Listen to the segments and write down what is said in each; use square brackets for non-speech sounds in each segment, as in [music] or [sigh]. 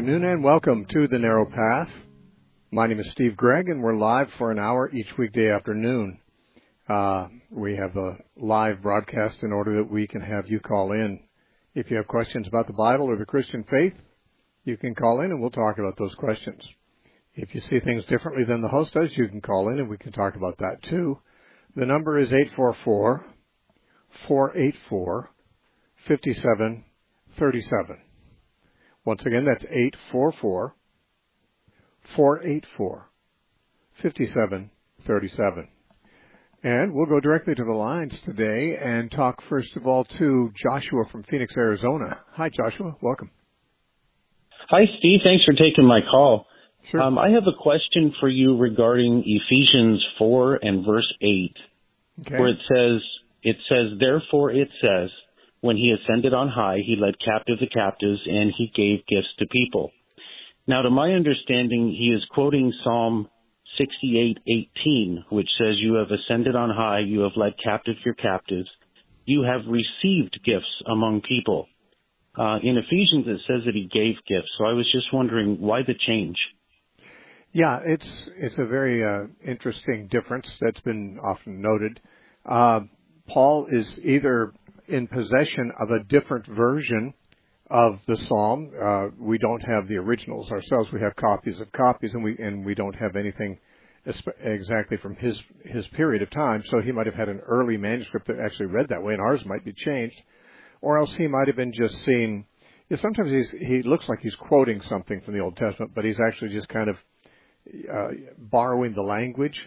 Good afternoon and welcome to The Narrow Path. My name is Steve Gregg and we're live for an hour each weekday afternoon. Uh, we have a live broadcast in order that we can have you call in. If you have questions about the Bible or the Christian faith, you can call in and we'll talk about those questions. If you see things differently than the host does, you can call in and we can talk about that too. The number is 844 484 5737. Once again, that's 844 484 5737. And we'll go directly to the lines today and talk first of all to Joshua from Phoenix, Arizona. Hi, Joshua. Welcome. Hi, Steve. Thanks for taking my call. Sure. Um, I have a question for you regarding Ephesians 4 and verse 8, okay. where it says, it says, therefore it says, when he ascended on high, he led captive the captives and he gave gifts to people. Now, to my understanding, he is quoting Psalm 68:18, which says, "You have ascended on high; you have led captive your captives; you have received gifts among people." Uh, in Ephesians, it says that he gave gifts. So I was just wondering why the change. Yeah, it's it's a very uh, interesting difference that's been often noted. Uh, Paul is either in possession of a different version of the psalm. Uh, we don't have the originals ourselves. We have copies of copies, and we and we don't have anything exactly from his his period of time. So he might have had an early manuscript that actually read that way, and ours might be changed, or else he might have been just seeing. You know, sometimes he's, he looks like he's quoting something from the Old Testament, but he's actually just kind of uh, borrowing the language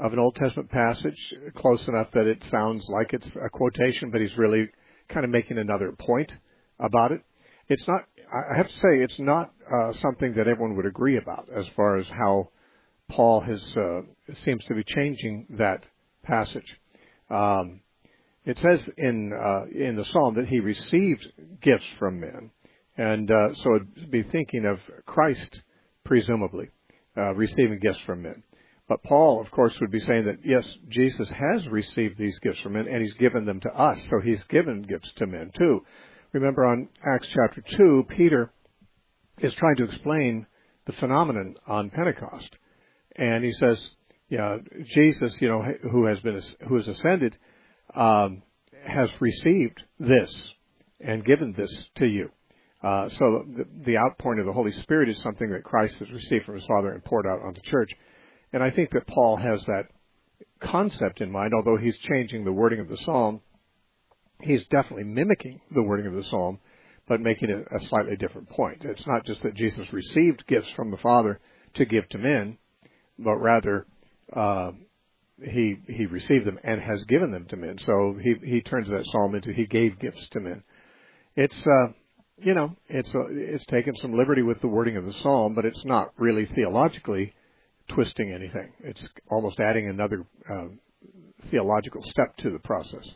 of an Old Testament passage close enough that it sounds like it's a quotation, but he's really kind of making another point about it. It's not, I have to say, it's not uh, something that everyone would agree about as far as how Paul has, uh, seems to be changing that passage. Um, it says in, uh, in the psalm that he received gifts from men. And, uh, so it'd be thinking of Christ, presumably, uh, receiving gifts from men. But Paul, of course, would be saying that yes, Jesus has received these gifts from men and he's given them to us. So he's given gifts to men too. Remember on Acts chapter 2, Peter is trying to explain the phenomenon on Pentecost. And he says, yeah, Jesus, you know, who has been, who has ascended, um, has received this and given this to you. Uh, so the, the outpouring of the Holy Spirit is something that Christ has received from his Father and poured out on the church. And I think that Paul has that concept in mind, although he's changing the wording of the psalm. He's definitely mimicking the wording of the psalm, but making it a slightly different point. It's not just that Jesus received gifts from the Father to give to men, but rather uh, he he received them and has given them to men. So he he turns that psalm into he gave gifts to men. It's uh, you know it's uh, it's taken some liberty with the wording of the psalm, but it's not really theologically twisting anything. It's almost adding another uh, theological step to the process.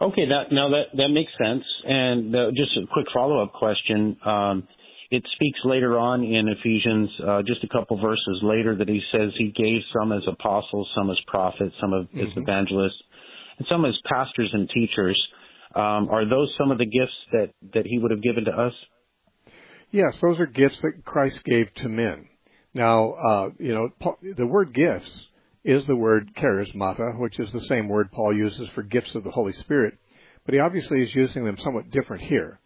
Okay, that now that that makes sense. And uh, just a quick follow-up question. Um, it speaks later on in Ephesians, uh, just a couple verses later, that he says he gave some as apostles, some as prophets, some as mm-hmm. evangelists, and some as pastors and teachers. Um, are those some of the gifts that that he would have given to us? Yes, those are gifts that Christ gave to men. Now, uh, you know, the word gifts is the word charismata, which is the same word Paul uses for gifts of the Holy Spirit. But he obviously is using them somewhat different here.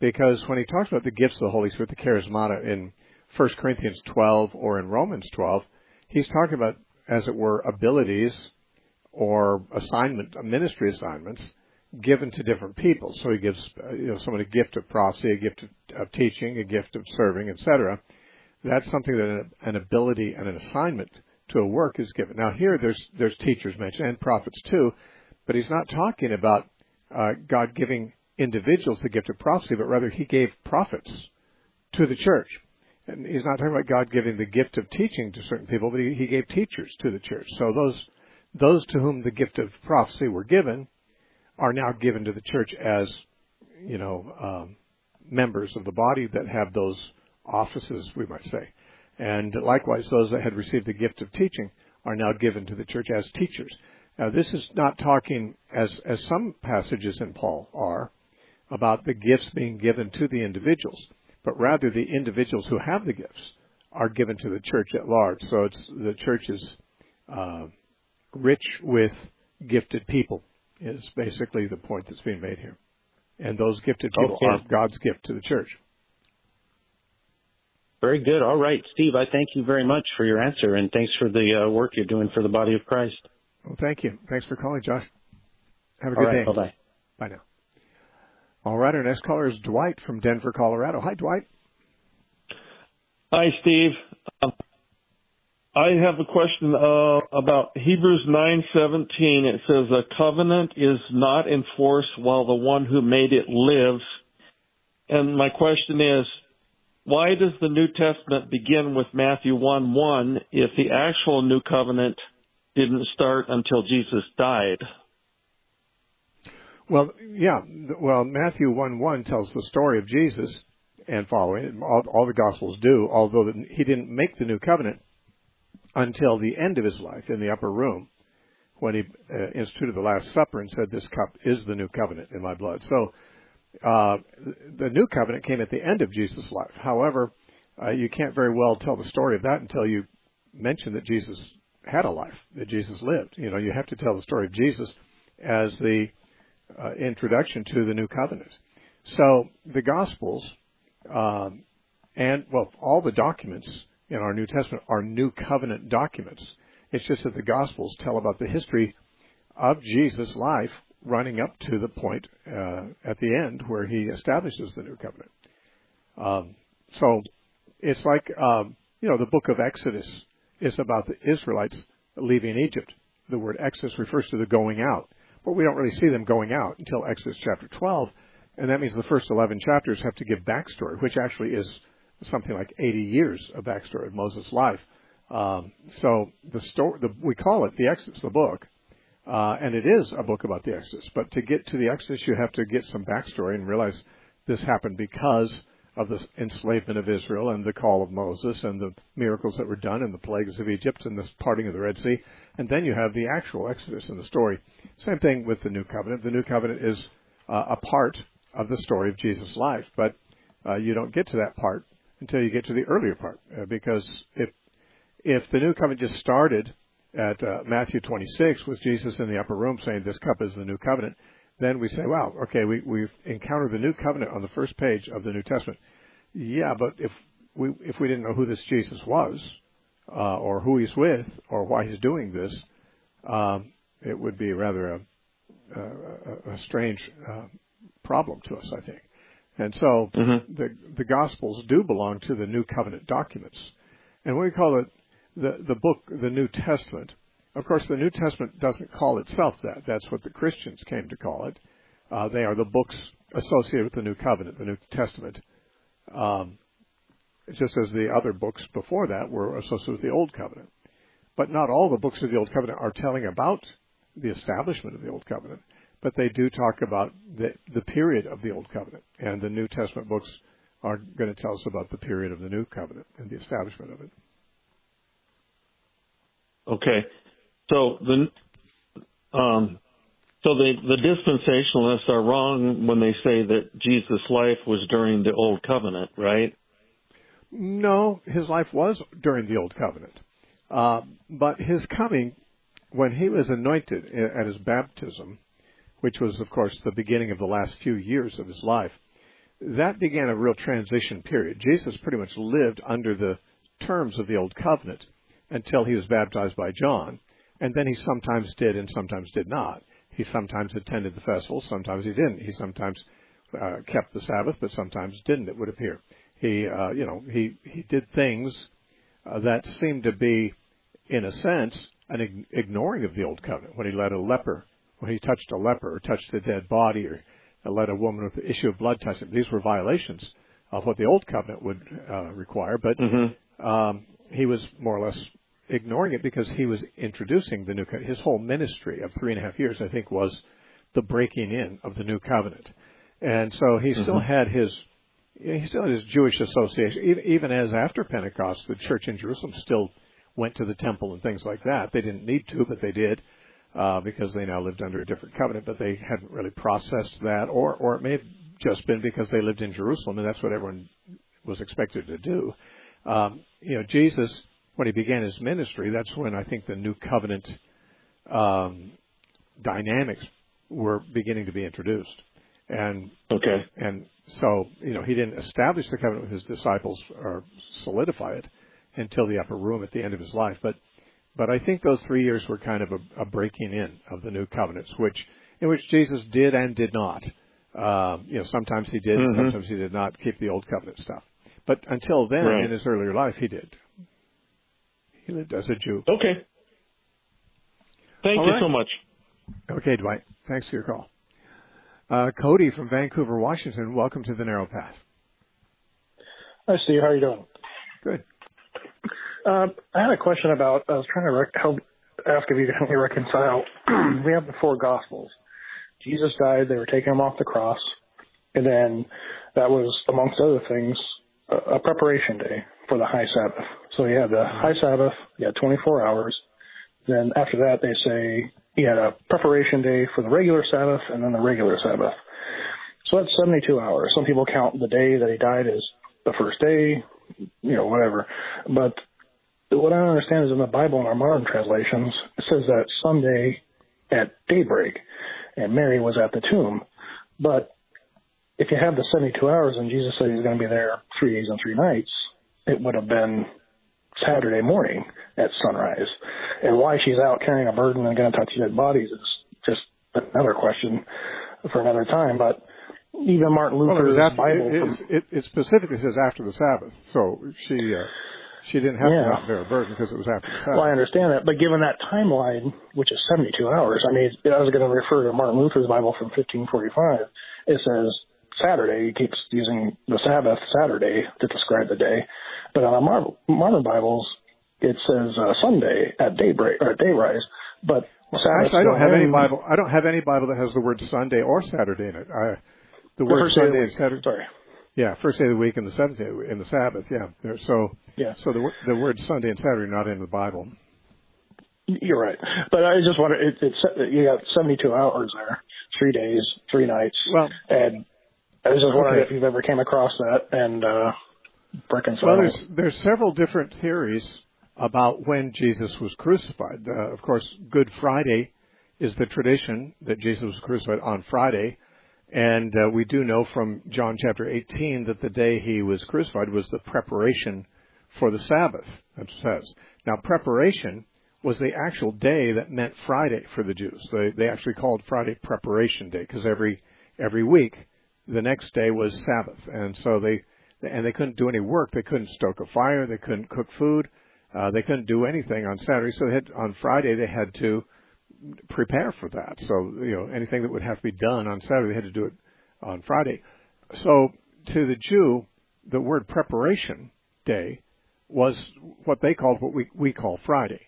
Because when he talks about the gifts of the Holy Spirit, the charismata in 1 Corinthians 12 or in Romans 12, he's talking about, as it were, abilities or assignment, ministry assignments given to different people. So he gives, uh, you know, someone a gift of prophecy, a gift of, of teaching, a gift of serving, etc that's something that an ability and an assignment to a work is given. Now here there's there's teachers mentioned and prophets too, but he's not talking about uh, God giving individuals the gift of prophecy, but rather he gave prophets to the church. And he's not talking about God giving the gift of teaching to certain people, but he, he gave teachers to the church. So those those to whom the gift of prophecy were given are now given to the church as you know um, members of the body that have those offices, we might say. And likewise, those that had received the gift of teaching are now given to the church as teachers. Now, this is not talking, as, as some passages in Paul are, about the gifts being given to the individuals, but rather the individuals who have the gifts are given to the church at large. So it's the church is uh, rich with gifted people is basically the point that's being made here. And those gifted people Okay. are God's gift to the church. Very good. All right, Steve. I thank you very much for your answer, and thanks for the uh, work you're doing for the body of Christ. Well, thank you. Thanks for calling, Josh. Have a All good right. day. Bye bye. Bye now. All right, our next caller is Dwight from Denver, Colorado. Hi, Dwight. Hi, Steve. Um, I have a question uh, about Hebrews 9:17. It says a covenant is not enforced while the one who made it lives. And my question is, why does the New Testament begin with Matthew 1:1 if the actual new covenant didn't start until Jesus died? Well, yeah. Well, Matthew 1 1 tells the story of Jesus and following. All, all the Gospels do, although he didn't make the new covenant until the end of his life in the upper room when he uh, instituted the Last Supper and said, This cup is the new covenant in my blood. So uh, the new covenant came at the end of Jesus' life. However, uh, you can't very well tell the story of that until you mention that Jesus had a life, that Jesus lived. You know, you have to tell the story of Jesus as the uh, introduction to the new covenant. So the Gospels um, and well, all the documents in our New Testament are New Covenant documents. It's just that the Gospels tell about the history of Jesus' life running up to the point uh, at the end where he establishes the new covenant. Um, so it's like um, you know the book of Exodus is about the Israelites leaving Egypt. The word Exodus refers to the going out, but we don't really see them going out until Exodus chapter 12, and that means the first 11 chapters have to give backstory, which actually is something like 80 years of backstory of Moses' life. Um, so the story, the, we call it the Exodus, the book, uh, and it is a book about the Exodus. But to get to the Exodus, you have to get some backstory and realize this happened because of the enslavement of Israel and the call of Moses and the miracles that were done and the plagues of Egypt and the parting of the Red Sea. And then you have the actual Exodus in the story. Same thing with the New Covenant. The New Covenant is uh, a part of the story of Jesus' life, but uh, you don't get to that part until you get to the earlier part, uh, because if if the New Covenant just started at uh, Matthew 26 with Jesus in the upper room saying, "This cup is the New Covenant," then we say, "Wow, okay, we, we've encountered the New Covenant on the first page of the New Testament." Yeah, but if we if we didn't know who this Jesus was, uh, or who he's with, or why he's doing this, um, it would be rather a, a, a strange uh, problem to us, I think. And so Mhm. the the Gospels do belong to the New Covenant documents, and what we call it the the book, the New Testament. Of course, the New Testament doesn't call itself that. That's what the Christians came to call it. Uh, they are the books associated with the New Covenant, the New Testament. Um, just as the other books before that were associated with the Old Covenant. But not all the books of the Old Covenant are telling about the establishment of the Old Covenant, but they do talk about the, the period of the Old Covenant. And the New Testament books are going to tell us about the period of the New Covenant and the establishment of it. Okay. So the um, so the the dispensationalists are wrong when they say that Jesus' life was during the old covenant, right? No, his life was during the Old Covenant. Uh, but his coming, when he was anointed at his baptism, which was, of course, the beginning of the last few years of his life, that began a real transition period. Jesus pretty much lived under the terms of the Old Covenant until he was baptized by John, and then he sometimes did and sometimes did not. He sometimes attended the festival, sometimes he didn't. He sometimes uh, kept the Sabbath, but sometimes didn't. It would appear he, uh, you know, he he did things uh, that seemed to be, in a sense, an ig- ignoring of the old covenant. When he let a leper, when he touched a leper or touched a dead body, or let a woman with the issue of blood touch him, these were violations of what the old covenant would uh, require. But Mm-hmm. um, he was more or less ignoring it because he was introducing the new covenant. His whole ministry of three and a half years, I think, was the breaking in of the new covenant. And so he still Mhm. had his he still had his Jewish association, even, even as after Pentecost, the church in Jerusalem still went to the temple and things like that. They didn't need to, but they did uh, because they now lived under a different covenant. But they hadn't really processed that, or or it may have just been because they lived in Jerusalem, and that's what everyone was expected to do. Um, you know, Jesus, when he began his ministry, that's when I think the new covenant um, dynamics were beginning to be introduced. And okay, and so you know he didn't establish the covenant with his disciples or solidify it until the upper room at the end of his life. But but I think those three years were kind of a, a breaking in of the new covenants, which in which Jesus did and did not. Um, you know, sometimes he did, mm-hmm. sometimes he did not keep the old covenant stuff. But until then, right. in his earlier life, he did. He lived as a Jew. Okay. Thank All you right. so much. Okay, Dwight. Thanks for your call. Uh, Cody from Vancouver, Washington. Welcome to the Narrow Path. Hi, Steve. How are you doing? Good. Uh, I had a question about. I was trying to rec- help ask if you could help me reconcile. [clears throat] we have the four Gospels. Jesus died. They were taking him off the cross, and then that was, amongst other things, a, a preparation day for the High Sabbath. So you had the High Sabbath. You had 24 hours. Then after that, they say you had a preparation day for the regular Sabbath, and then the regular Sabbath. So that's 72 hours. Some people count the day that he died as the first day, you know, whatever. But what I don't understand is in the Bible, in our modern translations, it says that Sunday at daybreak, and Mary was at the tomb. But if you have the 72 hours and Jesus said he's going to be there three days and three nights, it would have been Saturday morning at sunrise. And why she's out carrying a burden and going to touch dead bodies is just another question for another time. But even Martin Luther's well, after, Bible. It, from, it, it, specifically says after the Sabbath, so she uh, she didn't have Yeah. to not bear a burden because it was after the Sabbath. Well, I understand that, but given that timeline, which is 72 hours, I mean, I was going to refer to Martin Luther's Bible from 1545. It says Saturday. He keeps using the Sabbath, Saturday, to describe the day. But on our Mar- modern Bibles, it says uh, Sunday at daybreak or at dayrise. But. Actually, I don't have any Bible. I don't have any Bible that has the word Sunday or Saturday in it. I, the The word Sunday and. Saturday. Sorry. Yeah, first day of the week and the seventh day in the Sabbath. Yeah, so Yeah. so the the word Sunday and Saturday are not in the Bible. You're right, but I just wanted it, it's you got 72 hours there, three days, three nights, Well, and I was just wondering Okay. if you've ever came across that and uh. Well, there's there's several different theories about when Jesus was crucified. Uh, of course, Good Friday is the tradition that Jesus was crucified on Friday, and uh, we do know from John chapter 18 that the day he was crucified was the preparation for the Sabbath. That says now preparation was the actual day that meant Friday for the Jews. They they actually called Friday preparation day because every every week the next day was Sabbath, and so they and they couldn't do any work. They couldn't stoke a fire. They couldn't cook food. Uh, they couldn't do anything on Saturday. So they had, on Friday they had to prepare for that. So you know anything that would have to be done on Saturday they had to do it on Friday. So to the Jew, the word preparation day was what they called what we we call Friday,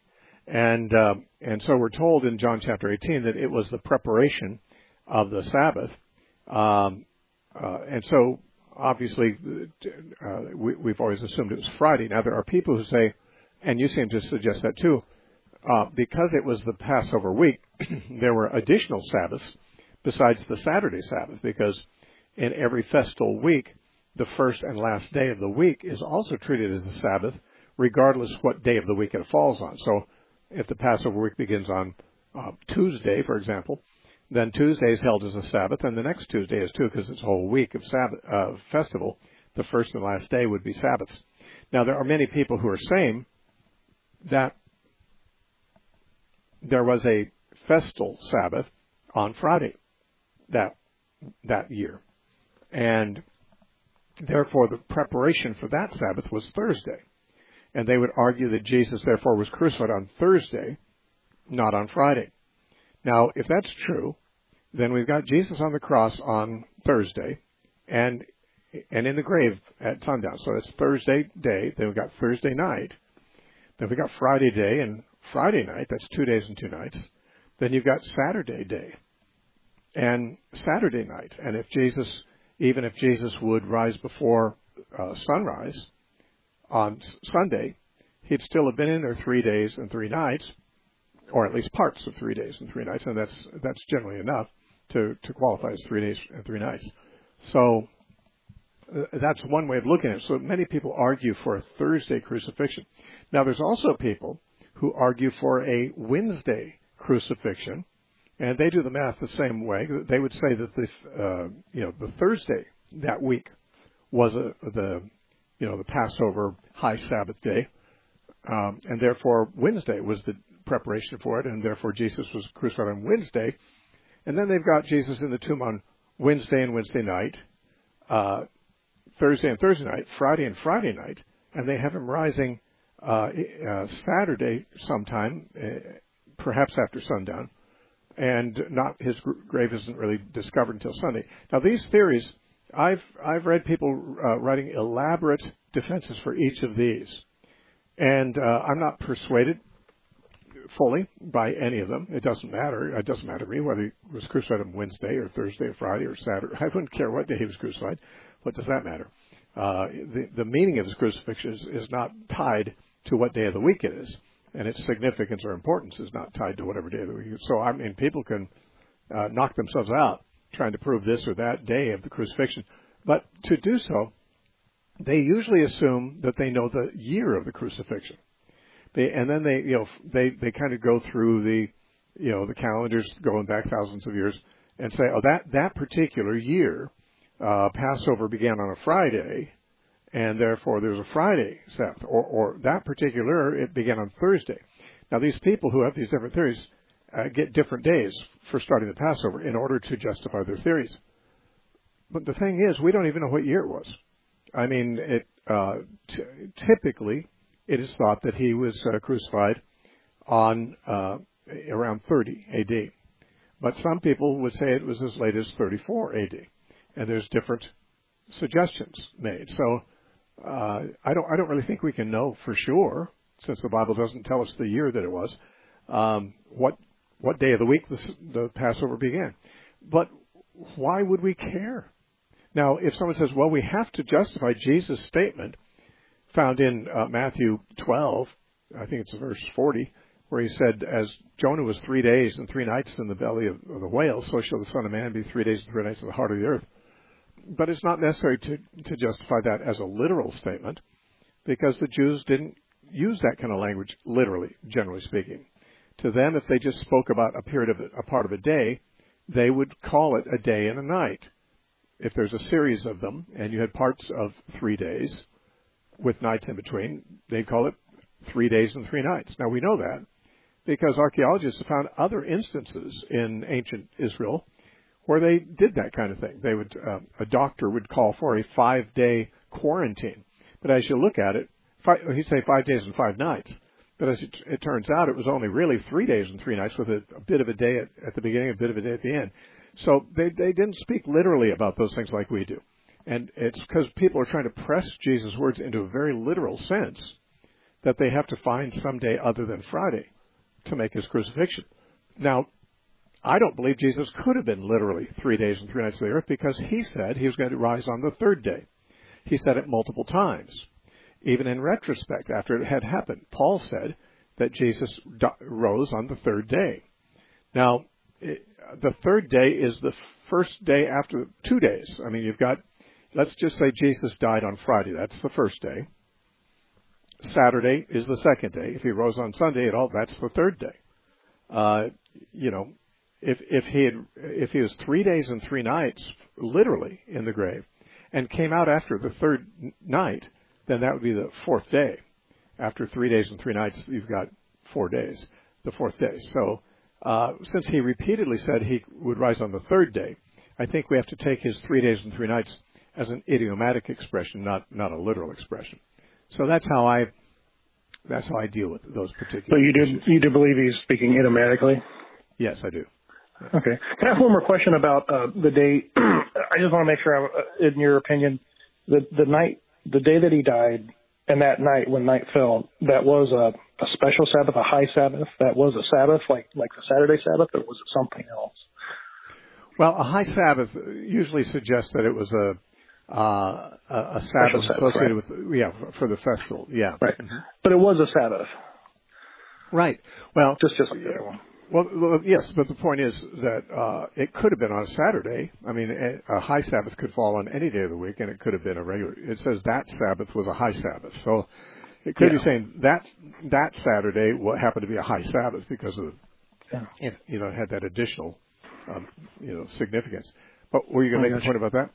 and uh, and so we're told in John chapter 18 that it was the preparation of the Sabbath, um, uh, and so obviously uh, we, we've always assumed it was Friday. Now there are people who say, and you seem to suggest that too, uh, because it was the Passover week, [clears throat] there were additional Sabbaths besides the Saturday Sabbath, because in every festal week, the first and last day of the week is also treated as a Sabbath, regardless what day of the week it falls on. So, if the Passover week begins on uh, Tuesday, for example, then Tuesday is held as a Sabbath, and the next Tuesday is too, because it's a whole week of Sabbath uh, festival. The first and last day would be Sabbaths. Now, there are many people who are saying that there was a festal Sabbath on Friday that that year, and therefore the preparation for that Sabbath was Thursday, and they would argue that Jesus therefore was crucified on Thursday, not on Friday. Now, if that's true, then we've got Jesus on the cross on Thursday, and and in the grave at sundown. So it's Thursday day. Then we've got Thursday night. Then we've got Friday day and Friday night. That's two days and two nights. Then you've got Saturday day and Saturday night. And if Jesus, even if Jesus would rise before uh, sunrise on Sunday, he'd still have been in there three days and three nights, or at least parts of three days and three nights, and that's that's generally enough to to qualify as three days and three nights. So uh, that's one way of looking at it. So many people argue for a Thursday crucifixion. Now, there's also people who argue for a Wednesday crucifixion, and they do the math the same way. They would say that the uh, you know the Thursday that week was a, the you know the Passover high Sabbath day, um, and therefore Wednesday was the preparation for it, and therefore Jesus was crucified on Wednesday. And then they've got Jesus in the tomb on Wednesday and Wednesday night, uh, Thursday and Thursday night, Friday and Friday night, and they have him rising uh, uh, Saturday sometime, uh, perhaps after sundown, and not his grave isn't really discovered until Sunday. Now these theories, I've I've read people uh, writing elaborate defenses for each of these, and uh, I'm not persuaded fully by any of them. It doesn't matter. It doesn't matter to me whether he was crucified on Wednesday or Thursday or Friday or Saturday. [laughs] I wouldn't care what day he was crucified. What does that matter? Uh, the, the meaning of his crucifixion is, is not tied to what day of the week it is, and its significance or importance is not tied to whatever day of the week. So I mean, people can uh, knock themselves out trying to prove this or that day of the crucifixion, but to do so, they usually assume that they know the year of the crucifixion. They, and then they, you know, they, they kind of go through the, you know, the calendars going back thousands of years and say, oh, that, that particular year, uh, Passover began on a Friday, and therefore there's a Friday Sabbath, or, or that particular, it began on Thursday. Now these people who have these different theories uh, get different days for starting the Passover in order to justify their theories. But the thing is, we don't even know what year it was. I mean, it uh, t- typically it is thought that he was uh, crucified on uh, around 30 AD. But some people would say it was as late as 34 AD, and there's different suggestions made. So uh, I don't I don't really think we can know for sure, since the Bible doesn't tell us the year that it was, um, what what day of the week the, the Passover began. But why would we care? Now, if someone says, "Well, we have to justify Jesus' statement," found in uh, Matthew 12, I think it's verse 40, where he said, As Jonah was three days and three nights in the belly of, of the whale, so shall the Son of Man be three days and three nights in the heart of the earth. But it's not necessary to, to justify that as a literal statement, because the Jews didn't use that kind of language literally, generally speaking. To them, if they just spoke about a period of a part of a day, they would call it a day and a night. If there's a series of them, and you had parts of three days, with nights in between. They call it three days and three nights. Now we know that because archaeologists have found other instances in ancient Israel where they did that kind of thing. They would uh, a doctor would call for a five day quarantine, but as you look at it, five, he'd say five days and five nights. But as it, it turns out, it was only really three days and three nights with a, a bit of a day at, at the beginning, a bit of a day at the end. So they, they didn't speak literally about those things like we do. And it's because people are trying to press Jesus' words into a very literal sense that they have to find some day other than Friday to make his crucifixion. Now, I don't believe Jesus could have been literally three days and three nights of the earth because he said he was going to rise on the third day. He said it multiple times. Even in retrospect, after it had happened, Paul said that Jesus rose on the third day. Now, the third day is the first day after two days. I mean, you've got let's just say Jesus died on Friday. That's the first day. Saturday is the second day. If he rose on Sunday at all, that's the third day. Uh, you know, if if he had if he was three days and three nights literally in the grave, and came out after the third night, then that would be the fourth day. After three days and three nights, you've got four days, the fourth day. So, uh, since he repeatedly said he would rise on the third day, I think we have to take his three days and three nights as an idiomatic expression, not not a literal expression. So that's how I that's how I deal with those particular. So you do you do believe he's speaking idiomatically? Yes, I do. Okay. Can I ask one more question about uh, the day? [clears throat] I just want to make sure, I, uh, in your opinion, the the night, the day that he died, and that night when night fell, that was a, a special Sabbath, a high Sabbath. That was a Sabbath, like like the Saturday Sabbath, or was it something else? Well, a high Sabbath usually suggests that it was a uh, a, a Sabbath associated right. with yeah for the festival. Yeah, right. Mm-hmm. But it was a Sabbath. Right. Well, just just like the other one. Well, well, yes, but the point is that uh, it could have been on a Saturday. I mean, a high Sabbath could fall on any day of the week, and it could have been a regular. It says that Sabbath was a high Sabbath, so it could yeah. be saying that that Saturday what happened to be a high Sabbath because of yeah. you know it had that additional um, you know significance. But were you going to make a point about that?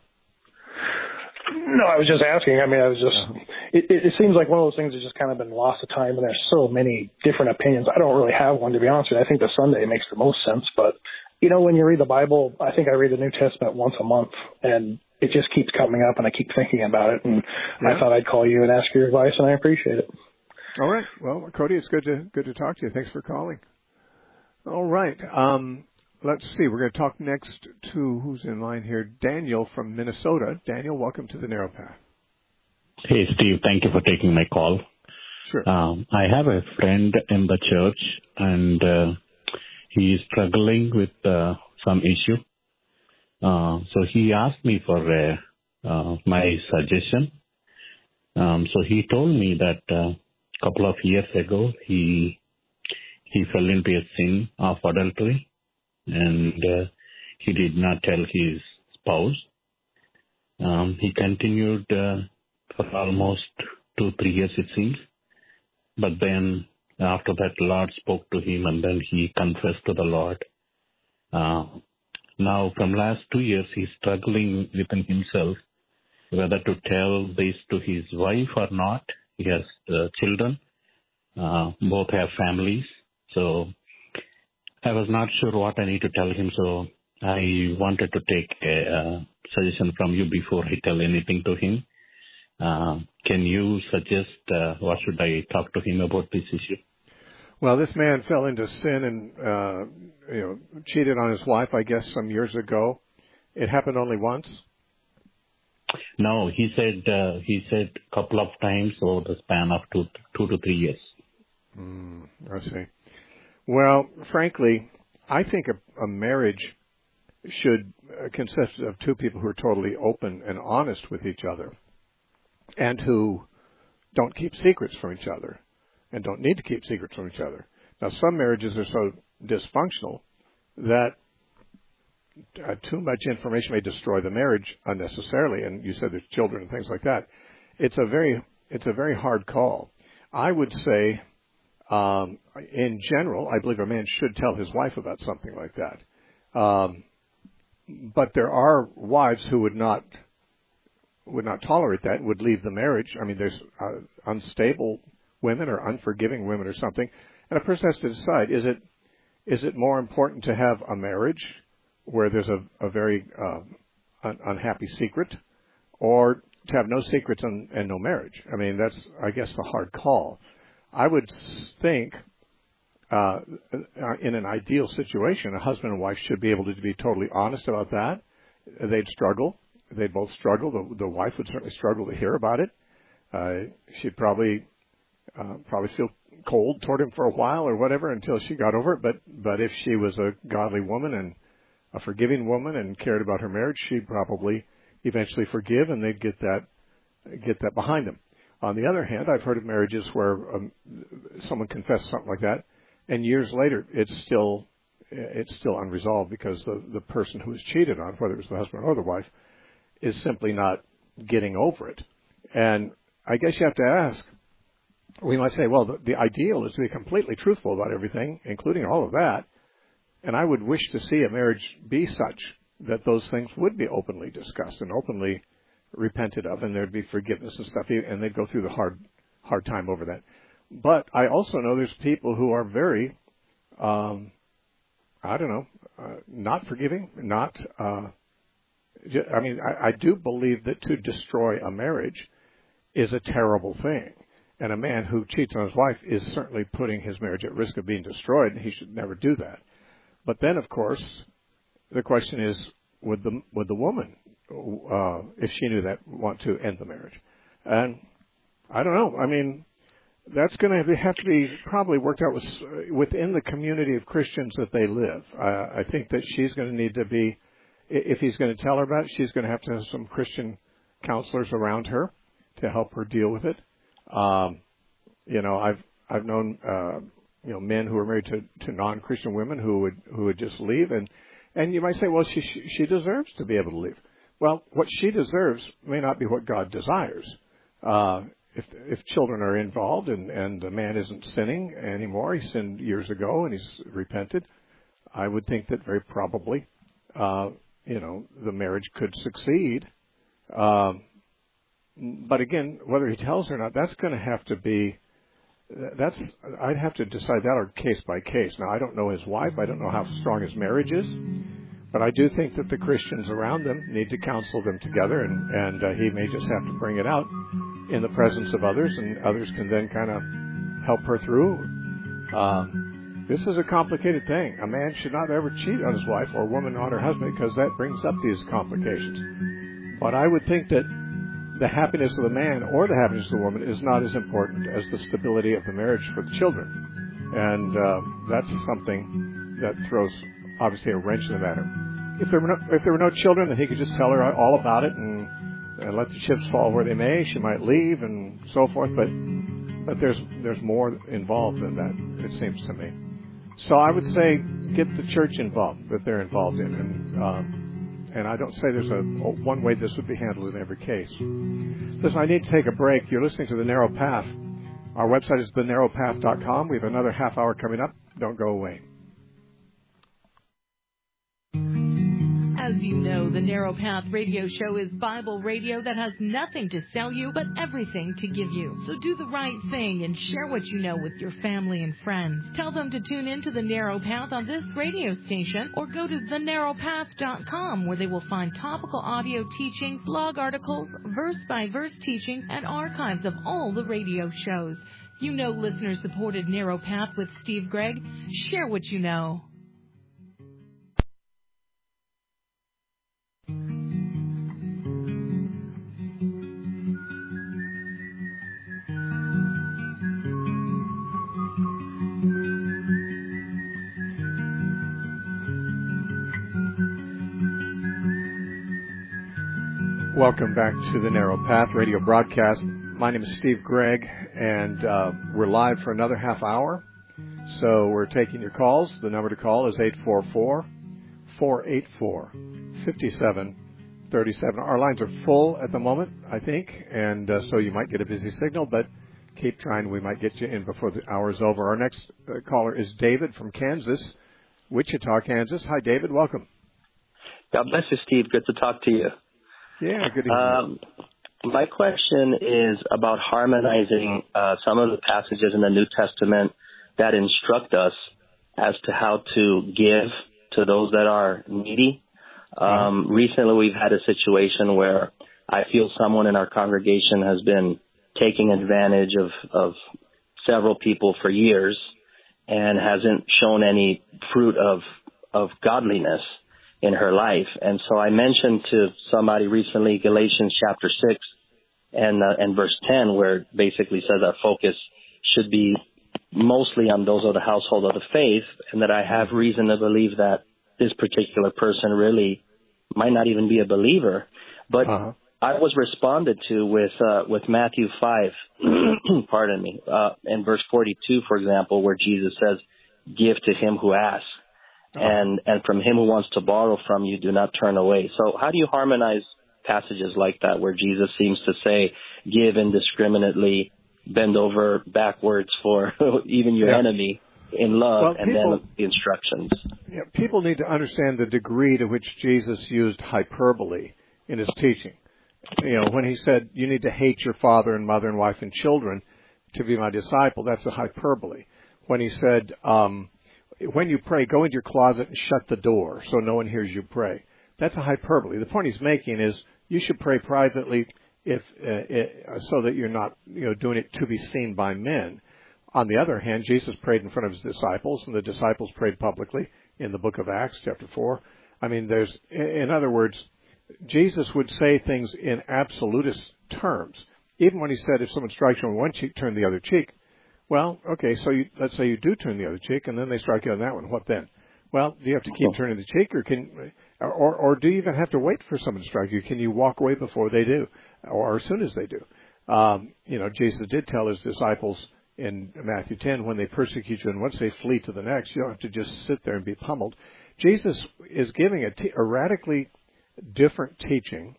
No, I was just asking. I mean, I was just. Uh-huh. It, it, it seems like one of those things has just kind of been lost of time, and there's so many different opinions. I don't really have one to be honest with you. I think the Sunday makes the most sense, but you know, when you read the Bible, I think I read the New Testament once a month, and it just keeps coming up, and I keep thinking about it. And yeah. I thought I'd call you and ask your advice, and I appreciate it. All right. Well, Cody, it's good to good to talk to you. Thanks for calling. All right. Um, let's see. We're going to talk next to who's in line here. Daniel from Minnesota. Daniel, welcome to the Narrow Path. Hey, Steve. Thank you for taking my call. Sure. Um, I have a friend in the church, and uh, he is struggling with uh, some issue. Uh, so he asked me for uh, uh, my suggestion. Um, so he told me that a uh, couple of years ago he he fell into a sin of adultery and uh, he did not tell his spouse. Um, he continued uh, for almost two, three years, it seems. But then after that, Lord spoke to him and then he confessed to the Lord. Uh, now, from last two years, he's struggling within himself whether to tell this to his wife or not. He has uh, children. Uh, both have families. So I was not sure what I need to tell him, so I wanted to take a, suggestion from you before I tell anything to him. Uh, can you suggest uh, what should I talk to him about this issue? Well, this man fell into sin and uh, you know cheated on his wife, I guess, some years ago. It happened only once. No, he said uh, he said a couple of times over the span of two two to three years. Mm, I see. Well, frankly, I think a, a marriage should uh, consist of two people who are totally open and honest with each other and who don't keep secrets from each other and don't need to keep secrets from each other. Now, some marriages are so dysfunctional that uh, too much information may destroy the marriage unnecessarily. And you said there's children and things like that. It's a very it's a very hard call. I would say um, in general, I believe a man should tell his wife about something like that. Um, but there are wives who would not would not tolerate that and would leave the marriage. I mean, there's uh, unstable women or unforgiving women or something, and a person has to decide: is it is it more important to have a marriage where there's a, a very uh, un- unhappy secret, or to have no secrets and, and no marriage? I mean, that's I guess the hard call. I would think uh, in an ideal situation, a husband and wife should be able to be totally honest about that. They'd struggle. They'd both struggle. The, the wife would certainly struggle to hear about it. Uh, she'd probably uh, probably feel cold toward him for a while or whatever until she got over it. But but if she was a godly woman and a forgiving woman and cared about her marriage, she'd probably eventually forgive, and they'd get that get that behind them. On the other hand, I've heard of marriages where um, someone confessed something like that, and years later it's still it's still unresolved because the the person who was cheated on, whether it was the husband or the wife, is simply not getting over it. And I guess you have to ask. We might say, well, the, the ideal is to be completely truthful about everything, including all of that. And I would wish to see a marriage be such that those things would be openly discussed and openly repented of, and there'd be forgiveness and stuff, and they'd go through the hard hard time over that. But I also know there's people who are very, um, I don't know, uh, not forgiving, not. Uh, I mean, I, I do believe that to destroy a marriage is a terrible thing. And a man who cheats on his wife is certainly putting his marriage at risk of being destroyed, and he should never do that. But then, of course, the question is, would the would the woman uh, if she knew that, want to end the marriage. And I don't know. I mean, that's going to have to be probably worked out with, within the community of Christians that they live. Uh, I think that she's going to need to be, if he's going to tell her about it, she's going to have to have some Christian counselors around her to help her deal with it. Um, you know, I've I've known uh, you know men who are married to to non-Christian women who would who would just leave and and you might say, well, she she deserves to be able to leave. Well, what she deserves may not be what God desires. Uh, if if children are involved and and the man isn't sinning anymore, he sinned years ago and he's repented. I would think that very probably, uh, you know, the marriage could succeed. Um, but again, whether he tells her or not, that's going to have to be. That's I'd have to decide that on case by case. Now I don't know his wife. I don't know how strong his marriage is. But I do think that the Christians around them need to counsel them together, and and uh, he may just have to bring it out in the presence of others, and others can then kind of help her through. Um, this is a complicated thing. A man should not ever cheat on his wife or a woman on her husband because that brings up these complications. But I would think that the happiness of the man or the happiness of the woman is not as important as the stability of the marriage for the children. And uh, that's something that throws obviously a wrench in the matter. If there were no, if there were no children, then he could just tell her all about it and, and let the chips fall where they may. She might leave and so forth. But but there's there's more involved than that. It seems to me. So I would say get the church involved that they're involved in, and um, and I don't say there's a one way this would be handled in every case. Listen, I need to take a break. You're listening to the Narrow Path. Our website is thenarrowpath.com. We have another half hour coming up. Don't go away. As you know, the Narrow Path radio show is Bible radio that has nothing to sell you, but everything to give you. So do the right thing and share what you know with your family and friends. Tell them to tune in to the Narrow Path on this radio station or go to thenarrowpath.com where they will find topical audio teachings, blog articles, verse by verse teachings, and archives of all the radio shows. You know listener supported Narrow Path with Steve Gregg. Share what you know. Welcome back to the Narrow Path radio broadcast. My name is Steve Gregg, and uh, we're live for another half hour. So we're taking your calls. The number to call is 844 484 5737. Our lines are full at the moment, I think, and uh, so you might get a busy signal, but keep trying. We might get you in before the hour is over. Our next uh, caller is David from Kansas, Wichita, Kansas. Hi, David. Welcome. God bless you, Steve. Good to talk to you. Yeah, good evening. Um, my question is about harmonizing uh, some of the passages in the New Testament that instruct us as to how to give to those that are needy. Um, recently, we've had a situation where I feel someone in our congregation has been taking advantage of, of several people for years and hasn't shown any fruit of of godliness in her life. And so I mentioned to somebody recently Galatians chapter 6 and, uh, and verse 10, where it basically says our focus should be mostly on those of the household of the faith, and that I have reason to believe that this particular person really might not even be a believer. But uh-huh. I was responded to with uh, with Matthew five, [clears throat] pardon me, uh, in verse forty two, for example, where Jesus says, "Give to him who asks." And and from him who wants to borrow from you, do not turn away. So how do you harmonize passages like that where Jesus seems to say, give indiscriminately, bend over backwards for [laughs] even your yeah. enemy in love, well, and people, then the instructions. Yeah, people need to understand the degree to which Jesus used hyperbole in his teaching. You know, when he said, you need to hate your father and mother and wife and children to be my disciple, that's a hyperbole. When he said, um, when you pray, go into your closet and shut the door so no one hears you pray. That's a hyperbole. The point he's making is you should pray privately if uh, it, uh, so that you're not you know doing it to be seen by men. On the other hand, Jesus prayed in front of his disciples, and the disciples prayed publicly in the book of Acts, chapter four. I mean, there's in other words, Jesus would say things in absolutist terms. Even when he said, "If someone strikes you on one cheek, turn the other cheek," Well, okay, so you, let's say you do turn the other cheek, and then they strike you on that one. What then? Well, do you have to keep turning the cheek, or can, or or do you even have to wait for someone to strike you? Can you walk away before they do, or as soon as they do? Um, you know, Jesus did tell his disciples, in Matthew 10, when they persecute you and once they flee to the next, you don't have to just sit there and be pummeled. Jesus is giving a, t- a radically different teaching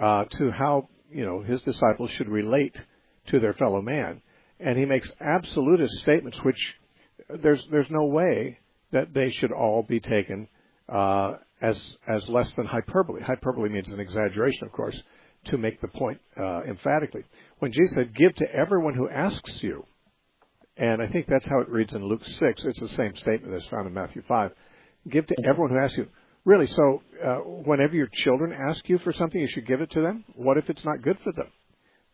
uh, to how you know his disciples should relate to their fellow man, and he makes absolutist statements which there's there's no way that they should all be taken uh, as as less than hyperbole. Hyperbole means an exaggeration, of course, to make the point uh, emphatically. When Jesus said, "Give to everyone who asks you," and I think that's how it reads in Luke six. It's the same statement that's found in Matthew five. Give to everyone who asks you. Really, so uh, whenever your children ask you for something, you should give it to them. What if it's not good for them?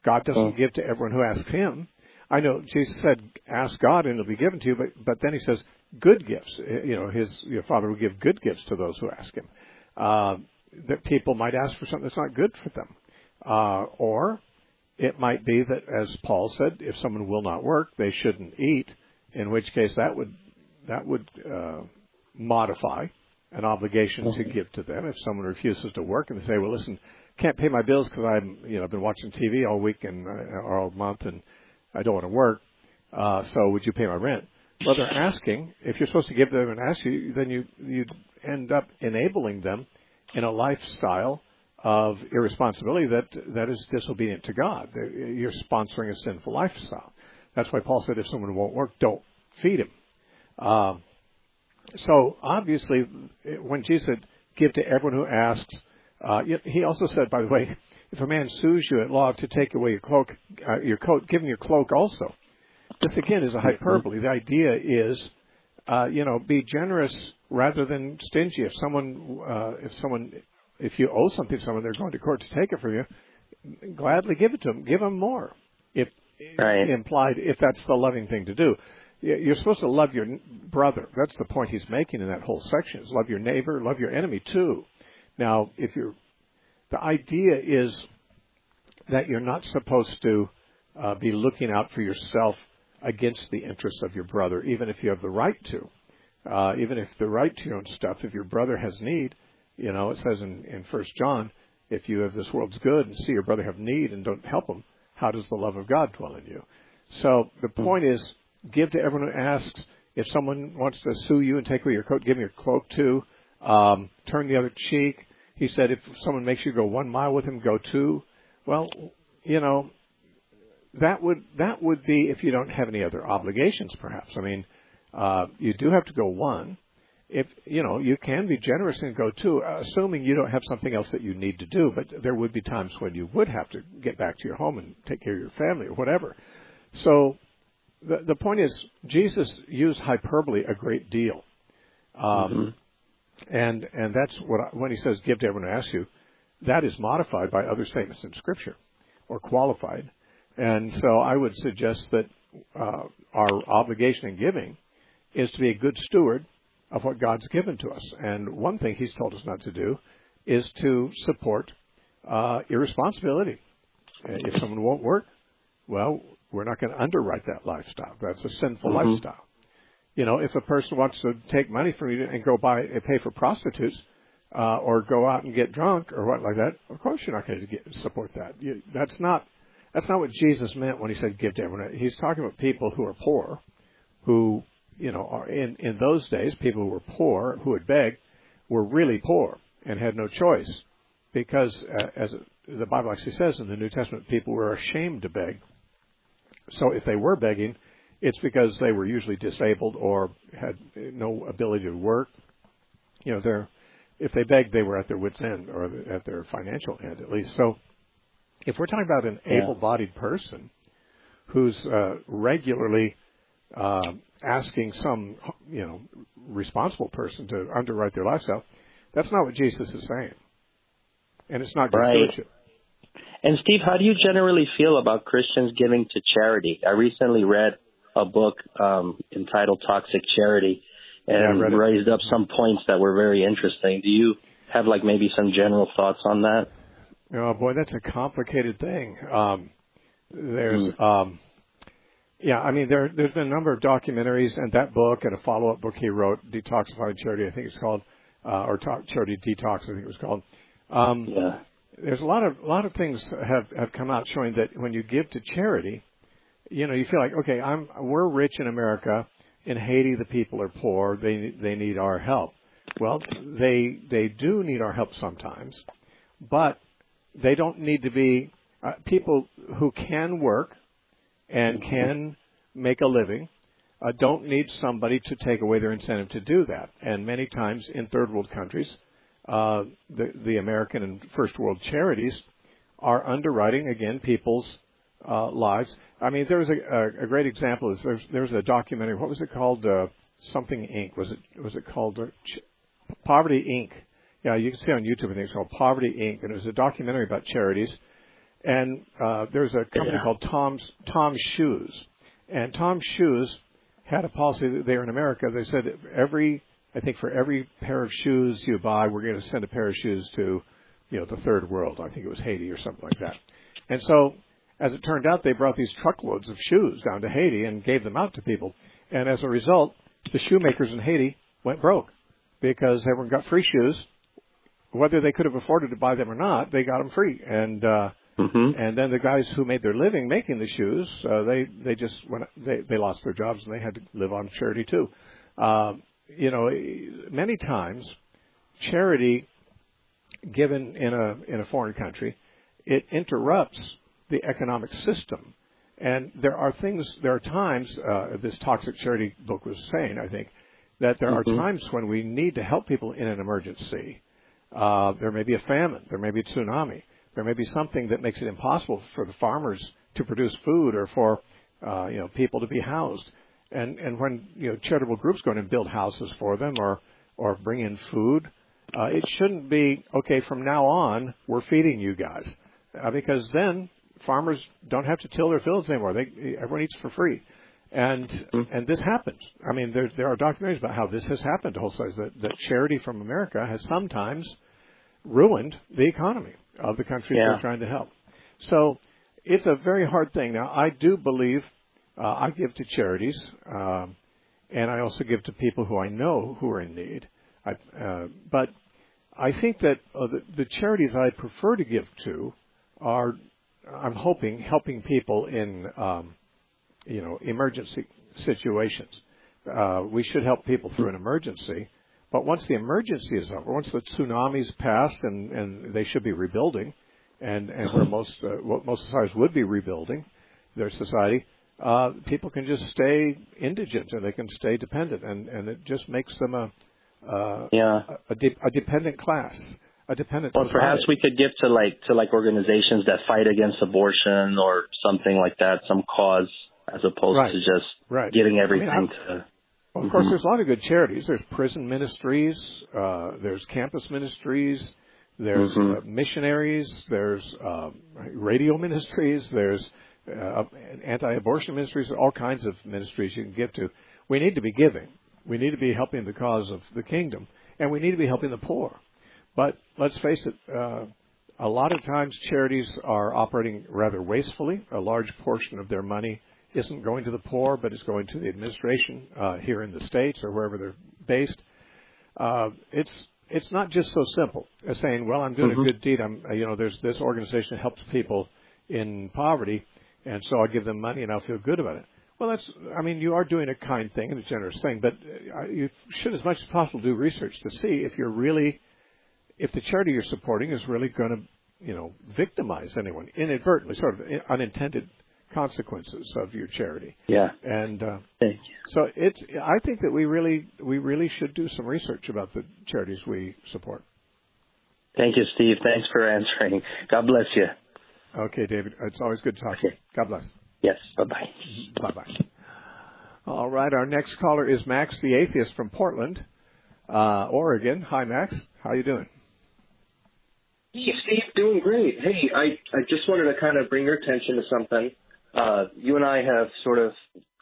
God doesn't oh. give to everyone who asks Him. I know Jesus said, "Ask God, and it'll be given to you." But but then He says, "Good gifts." Uh, you know, His your Father will give good gifts to those who ask Him. Uh, that people might ask for something that's not good for them, uh, or it might be that, as Paul said, if someone will not work, they shouldn't eat. In which case, that would that would uh, modify an obligation to give to them. If someone refuses to work and they say, "Well, listen, can't pay my bills because I'm, you know, I've been watching TV all week and uh, all month, and I don't want to work. Uh, so would you pay my rent?" Well, they're asking. If you're supposed to give them and ask you, then you you end up enabling them in a lifestyle of irresponsibility that that is disobedient to God. You're sponsoring a sinful lifestyle. That's why Paul said, if someone won't work, don't feed him. Um, so obviously, when Jesus said, "Give to everyone who asks," uh, he also said, by the way, if a man sues you at law to take away your cloak, uh, your coat, give him your cloak also. This again is a hyperbole. The idea is, uh, you know, be generous rather than stingy. If someone, uh, if someone, if you owe something to someone, they're going to court to take it from you. Gladly give it to them. Give them more. If right. implied, if that's the loving thing to do. You're supposed to love your brother. That's the point he's making in that whole section. Is love your neighbor, love your enemy too. Now, if you're, the idea is that you're not supposed to uh, be looking out for yourself against the interests of your brother, even if you have the right to. Uh, even if the right to your own stuff, if your brother has need, you know, it says in, in First John, if you have this world's good and see your brother have need and don't help him, how does the love of God dwell in you? So the hmm. point is, give to everyone who asks. If someone wants to sue you and take away your coat, give them your cloak too. Um, turn the other cheek. He said, if someone makes you go one mile with him, go two. Well, you know, that would that would be if you don't have any other obligations, perhaps. I mean, uh, you do have to go one. If you know, you can be generous and go two, assuming you don't have something else that you need to do. But there would be times when you would have to get back to your home and take care of your family or whatever. So the, the point is, Jesus used hyperbole a great deal. Um, mm-hmm. And and that's what I, when he says give to everyone who asks you, that is modified by other statements in Scripture, or qualified. And so I would suggest that uh, our obligation in giving is to be a good steward of what God's given to us. And one thing He's told us not to do is to support uh, irresponsibility. If someone won't work, well, we're not going to underwrite that lifestyle. That's a sinful mm-hmm. lifestyle. You know, if a person wants to take money from you and go buy and pay for prostitutes, uh, or go out and get drunk or what like that, of course you're not going to get, support that. You, that's not that's not what Jesus meant when he said give to everyone. He's talking about people who are poor, who you know are in in those days people who were poor who would beg were really poor and had no choice because uh, as the Bible actually says in the New Testament, people were ashamed to beg so if they were begging, it's because they were usually disabled or had no ability to work. You know, they're if they begged, they were at their wits' end or at their financial end at least. So, if we're talking about an yeah. able-bodied person who's uh, regularly uh, asking some, you know, responsible person to underwrite their lifestyle, that's not what Jesus is saying, and it's not good right. stewardship. And Steve, how do you generally feel about Christians giving to charity? I recently read a book um, entitled Toxic Charity and yeah, raised up some points that were very interesting. Do you have like maybe some general thoughts on that? Oh boy, that's a complicated thing. Um, there's, mm. um, yeah, I mean, there, there's been a number of documentaries and that book and a follow-up book he wrote, Detoxifying Charity, I think it's called, uh, or Charity Detox, I think it was called. Um, yeah there's a lot of a lot of things have have come out showing that when you give to charity, you know, you feel like, okay, I'm we're rich in America. In Haiti, the people are poor. They they need our help. Well, they they do need our help sometimes, but they don't need to be uh, people who can work and can make a living uh, don't need somebody to take away their incentive to do that. And many times in third world countries, uh, the, the American and first world charities are underwriting again people's uh, lives. I mean, there was a, a, a great example. Is there's there's a documentary. What was it called? Uh, something Inc. Was it was it called uh, Ch- Poverty Inc. Yeah, you can see on YouTube. I think it's called Poverty Inc. And it was a documentary about charities. And uh, there's a company yeah. called Tom's Tom's Shoes, and Tom's Shoes had a policy that they in America. They said every, I think for every pair of shoes you buy, we're going to send a pair of shoes to, you know, the third world. I think it was Haiti or something like that. And so, as it turned out, they brought these truckloads of shoes down to Haiti and gave them out to people. And as a result, the shoemakers in Haiti went broke because everyone got free shoes. Whether they could have afforded to buy them or not, they got them free. And uh, Mm-hmm. And then the guys who made their living making the shoes, uh, they they just went they they lost their jobs and they had to live on charity too. Um, you know, many times charity given in a in a foreign country, it interrupts the economic system. And there are things, there are times, uh, this toxic charity book was saying, I think, that there mm-hmm. are times when we need to help people in an emergency. Uh, there may be a famine, there may be a tsunami, there may be something that makes it impossible for the farmers to produce food or for uh, you know people to be housed. And and when you know charitable groups go in and build houses for them or or bring in food, uh, it shouldn't be okay from now on we're feeding you guys uh, because then farmers don't have to till their fields anymore. They everyone eats for free. And mm-hmm. and this happens. I mean, there there are documentaries about how this has happened to whole sides. That, that charity from America has sometimes ruined the economy of the countries yeah. we're trying to help. So it's a very hard thing. Now, I do believe uh, I give to charities, um, and I also give to people who I know who are in need. I, uh, but I think that uh, the, the charities I prefer to give to are, I'm hoping, helping people in, um, you know, emergency situations. Uh, we should help people through an emergency, but once the emergency is over, once the tsunami's passed and, and they should be rebuilding, and, and where [laughs] most, uh, what most societies would be rebuilding their society, uh, people can just stay indigent and they can stay dependent, and, and it just makes them a, uh, yeah. a, a, de- a dependent class, a dependent. Well, perhaps we could give to like to like organizations that fight against abortion or something like that, some cause, as opposed right. to just right. giving everything I mean, to well, of course, mm-hmm. there's a lot of good charities. There's prison ministries, uh, there's campus ministries, there's mm-hmm. uh, missionaries, there's uh, radio ministries, there's uh, anti-abortion ministries, all kinds of ministries you can give to. We need to be giving. We need to be helping the cause of the kingdom, and we need to be helping the poor. But let's face it, uh, a lot of times charities are operating rather wastefully. A large portion of their money isn't going to the poor, but is going to the administration uh, here in the states or wherever they're based. Uh, it's it's not just so simple as saying, "Well, I'm doing mm-hmm. a good deed. I'm you know there's this organization that helps people in poverty, and so I'll give them money and I'll feel good about it." Well, that's I mean you are doing a kind thing and a generous thing, but uh, you should as much as possible do research to see if you're really if the charity you're supporting is really going to you know victimize anyone inadvertently, sort of unintended consequences of your charity. Yeah. And uh, Thank you. so it's. I think that we really we really should do some research about the charities we support. Thank you, Steve. Thanks for answering. God bless you. Okay, David. It's always good to talk to you. God bless. Yes. Bye bye. Bye bye. All right. Our next caller is Max the Atheist from Portland, uh, Oregon. Hi, Max. How are you doing? Hey, Steve. Doing great. Hey, I I just wanted to kind of bring your attention to something uh, you and I have sort of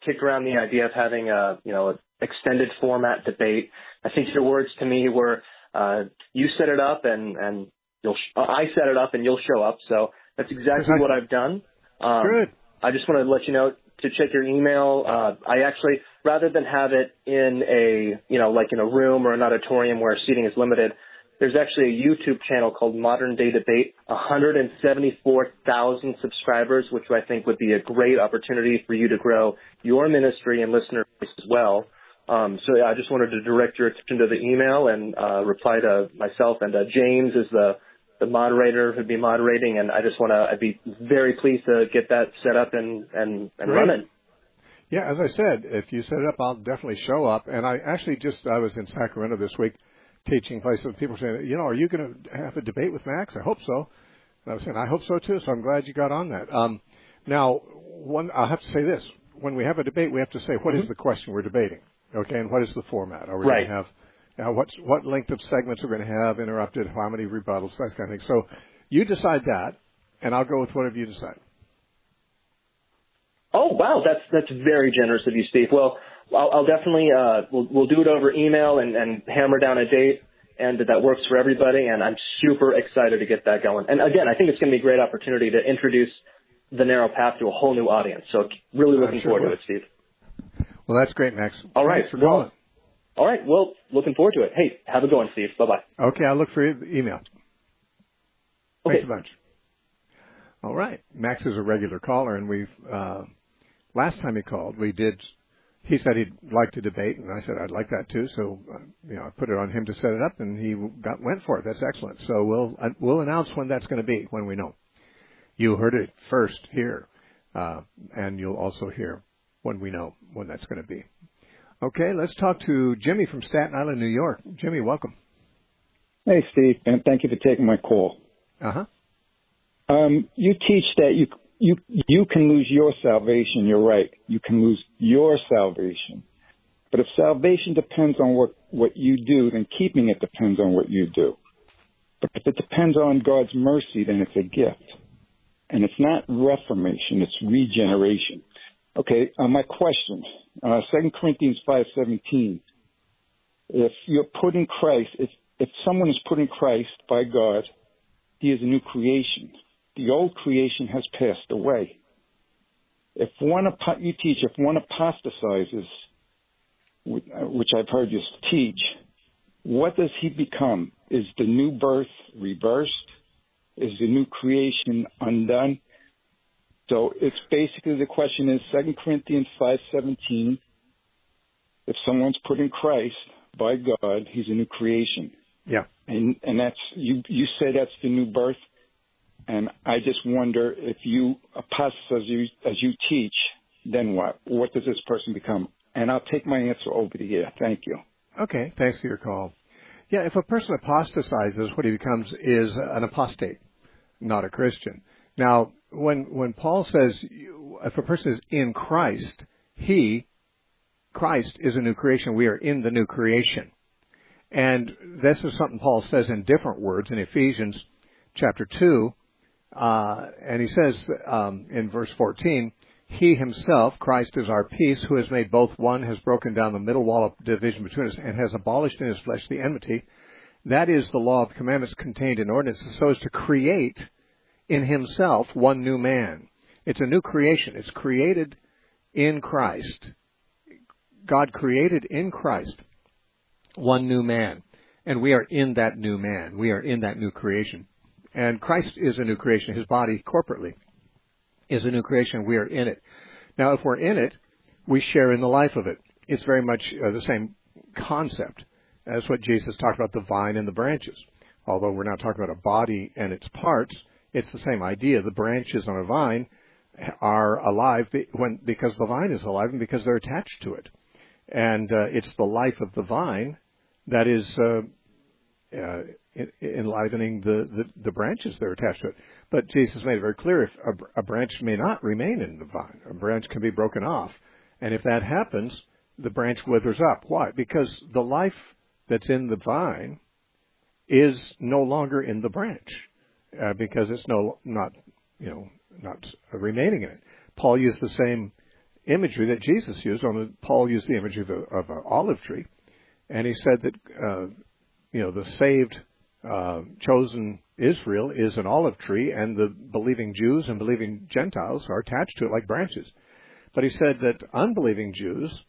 kicked around the idea of having a, you know, extended format debate. I think your words to me were, uh, you set it up and, and you'll, sh- uh, I set it up and you'll show up. So that's exactly what I've done. Um, Good. I just wanted to let you know to check your email. Uh, I actually, rather than have it in a, you know, like in a room or an auditorium where seating is limited, there's actually a YouTube channel called Modern Day Debate, 174,000 subscribers, which I think would be a great opportunity for you to grow your ministry and listener base as well. Um, so yeah, I just wanted to direct your attention to the email and uh, reply to myself and uh, James is the the moderator who'd be moderating, and I just want to I'd be very pleased to get that set up and and, and running. Yeah, as I said, if you set it up, I'll definitely show up. And I actually just I was in Sacramento this week teaching places. People saying, you know, are you going to have a debate with Max? I hope so. And I was saying, I hope so too. So I'm glad you got on that. Um, now, one, I'll have to say this: when we have a debate, we have to say what mm-hmm. is the question we're debating, okay, and what is the format? Are we right. going to have now, what what length of segments we're going to have interrupted? How many rebuttals? That kind of thing. So you decide that, and I'll go with whatever you decide. Oh wow, that's that's very generous of you, Steve. Well, I'll, I'll definitely uh, we'll we'll do it over email and, and hammer down a date, and that works for everybody. And I'm super excited to get that going. And again, I think it's going to be a great opportunity to introduce the narrow path to a whole new audience. So really looking sure forward will. to it, Steve. Well, that's great, Max. All right, Thanks for well, calling. All right, well, looking forward to it. Hey, have a good one, Steve. Bye bye. Okay, I'll look for your email. Okay. Thanks a bunch. All right, Max is a regular caller, and we've uh, last time he called, we did he said he'd like to debate, and I said I'd like that too. So, uh, you know, I put it on him to set it up, and he got went for it. That's excellent. So we'll uh, we'll announce when that's going to be when we know. You heard it first here, uh, and you'll also hear when we know when that's going to be. Okay, let's talk to Jimmy from Staten Island, New York. Jimmy, welcome. Hey, Steve, and thank you for taking my call. Uh huh. Um, you teach that you you you can lose your salvation. You're right. You can lose your salvation. But if salvation depends on what what you do, then keeping it depends on what you do. But if it depends on God's mercy, then it's a gift, and it's not reformation; it's regeneration. Okay, uh, my question: uh, Second Corinthians five seventeen. If you're put in Christ, if if someone is put in Christ by God, he is a new creation the old creation has passed away. If one, you teach, if one apostatizes, uh, which I've heard you teach, what does he become? Is the new birth reversed? Is the new creation undone? So it's basically the question is Second Corinthians five seventeen. If someone's put in Christ by God, he's a new creation. Yeah. And and that's you you say that's the new birth. And I just wonder if you apostatize as you, as you teach, then what? What does this person become? And I'll take my answer over the air. Thank you. Okay, thanks for your call. Yeah, if a person apostatizes, what he becomes is an apostate, not a Christian. Now, when when Paul says if a person is in Christ, he, Christ, is a new creation. We are in the new creation. And this is something Paul says in different words in Ephesians chapter 2, uh, and he says um, in verse 14, He himself, Christ is our peace, who has made both one, has broken down the middle wall of division between us, and has abolished in his flesh the enmity. That is the law of commandments contained in ordinances, so as to create in himself one new man. It's a new creation. It's created in Christ. God created in Christ one new man. And we are in that new man. We are in that new creation. And Christ is a new creation. His body corporately is a new creation. We are in it. Now, if we're in it, we share in the life of it. It's very much uh, the same concept as what Jesus talked about the vine and the branches. Although we're not talking about a body and its parts, it's the same idea. The branches on a vine are alive when because the vine is alive and because they're attached to it. And uh, it's the life of the vine that is uh, uh, enlivening the, the, the, branches that are attached to it. But Jesus made it very clear if a, a, branch may not remain in the vine, a branch can be broken off. And if that happens, the branch withers up. Why? Because the life that's in the vine is no longer in the branch uh, because it's no not you know not remaining in it. Paul used the same imagery that Jesus used. Paul used the imagery of, a, of an olive tree, and he said that uh, you know the saved uh, chosen Israel is an olive tree, and the believing Jews and believing Gentiles are attached to it like branches. But he said that unbelieving Jews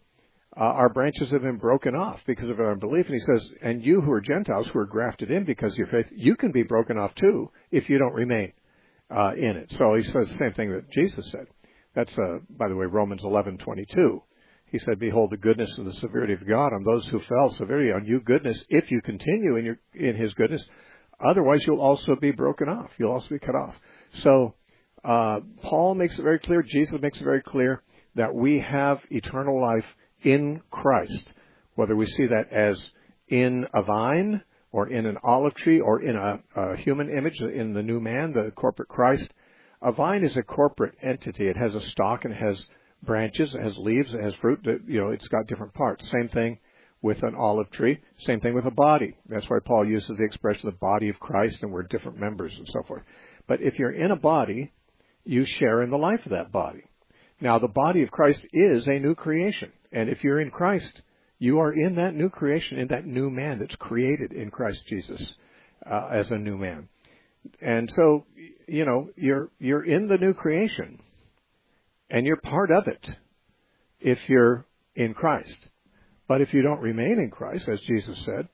uh, our branches have been broken off because of our unbelief. And he says, and you who are Gentiles who are grafted in because of your faith, you can be broken off too if you don't remain uh, in it. So he says the same thing that Jesus said. That's, uh, by the way, Romans 11:22. He said, "Behold the goodness and the severity of God on those who fell, severity on you goodness, if you continue in your in His goodness. Otherwise, you'll also be broken off. You'll also be cut off." So uh, Paul makes it very clear. Jesus makes it very clear that we have eternal life in Christ, whether we see that as in a vine or in an olive tree or in a, a human image, in the new man, the corporate Christ. A vine is a corporate entity. It has a stalk and it has branches, it has leaves, it has fruit. You know, it's got different parts. Same thing with an olive tree. Same thing with a body. That's why Paul uses the expression the body of Christ and we're different members and so forth. But if you're in a body, you share in the life of that body. Now, the body of Christ is a new creation. And if you're in Christ, you are in that new creation, in that new man that's created in Christ Jesus uh, as a new man. And so, you know, you're you're in the new creation, and you're part of it if you're in Christ. But if you don't remain in Christ, as Jesus said,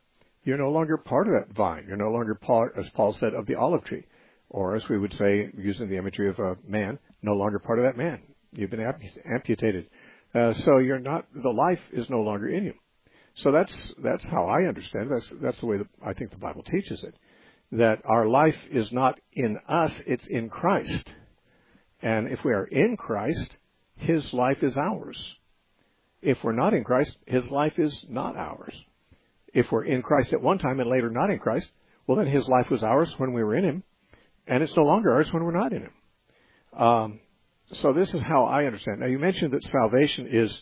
you're no longer part of that vine. You're no longer part, as Paul said, of the olive tree, or as we would say, using the imagery of a man, no longer part of that man. You've been amputated. Uh, so you're not, the life is no longer in you. So that's, that's how I understand it. That's, that's the way that I think the Bible teaches it. That our life is not in us, it's in Christ. And if we are in Christ, His life is ours. If we're not in Christ, His life is not ours. If we're in Christ at one time and later not in Christ, well then His life was ours when we were in Him, and it's no longer ours when we're not in Him. Um, so this is how I understand. Now you mentioned that salvation is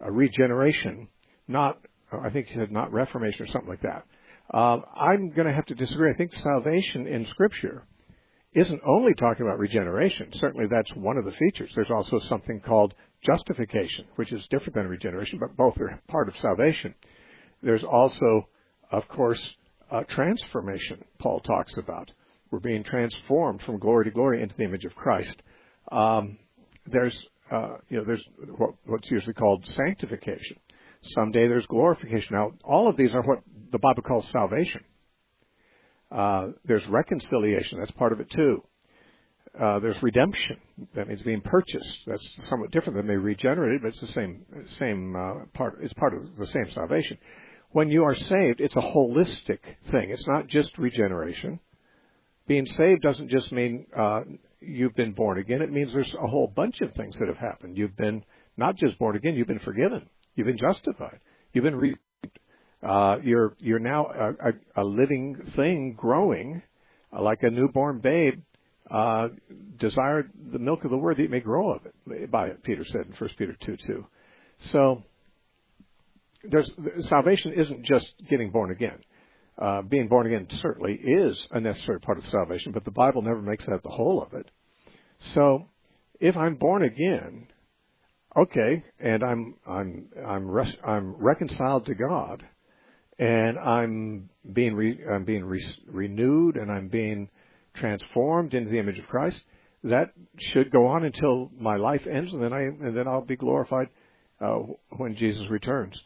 a regeneration, not I think you said not reformation or something like that. Uh, I'm going to have to disagree. I think salvation in Scripture isn't only talking about regeneration. Certainly that's one of the features. There's also something called justification, which is different than regeneration, but both are part of salvation. There's also, of course, transformation. Paul talks about we're being transformed from glory to glory into the image of Christ. Um, there's uh, you know there's what, what's usually called sanctification. Someday there's glorification. Now all of these are what the Bible calls salvation. Uh, there's reconciliation. That's part of it too. Uh, there's redemption. That means being purchased. That's somewhat different than being regenerated, but it's the same same uh, part. It's part of the same salvation. When you are saved, it's a holistic thing. It's not just regeneration. Being saved doesn't just mean uh, you've been born again. It means there's a whole bunch of things that have happened. You've been not just born again, you've been forgiven. You've been justified. You've been re- uh, you're you're now a, a, a living thing growing, uh, like a newborn babe. Uh, desire the milk of the word that you may grow of it. By it, Peter said in First Peter two two. So there's salvation isn't just getting born again. Uh, being born again certainly is a necessary part of salvation, but the Bible never makes that the whole of it. So, if I'm born again, okay, and I'm I'm I'm res- I'm reconciled to God, and I'm being re- I'm being re- renewed, and I'm being transformed into the image of Christ. That should go on until my life ends, and then I and then I'll be glorified uh, when Jesus returns.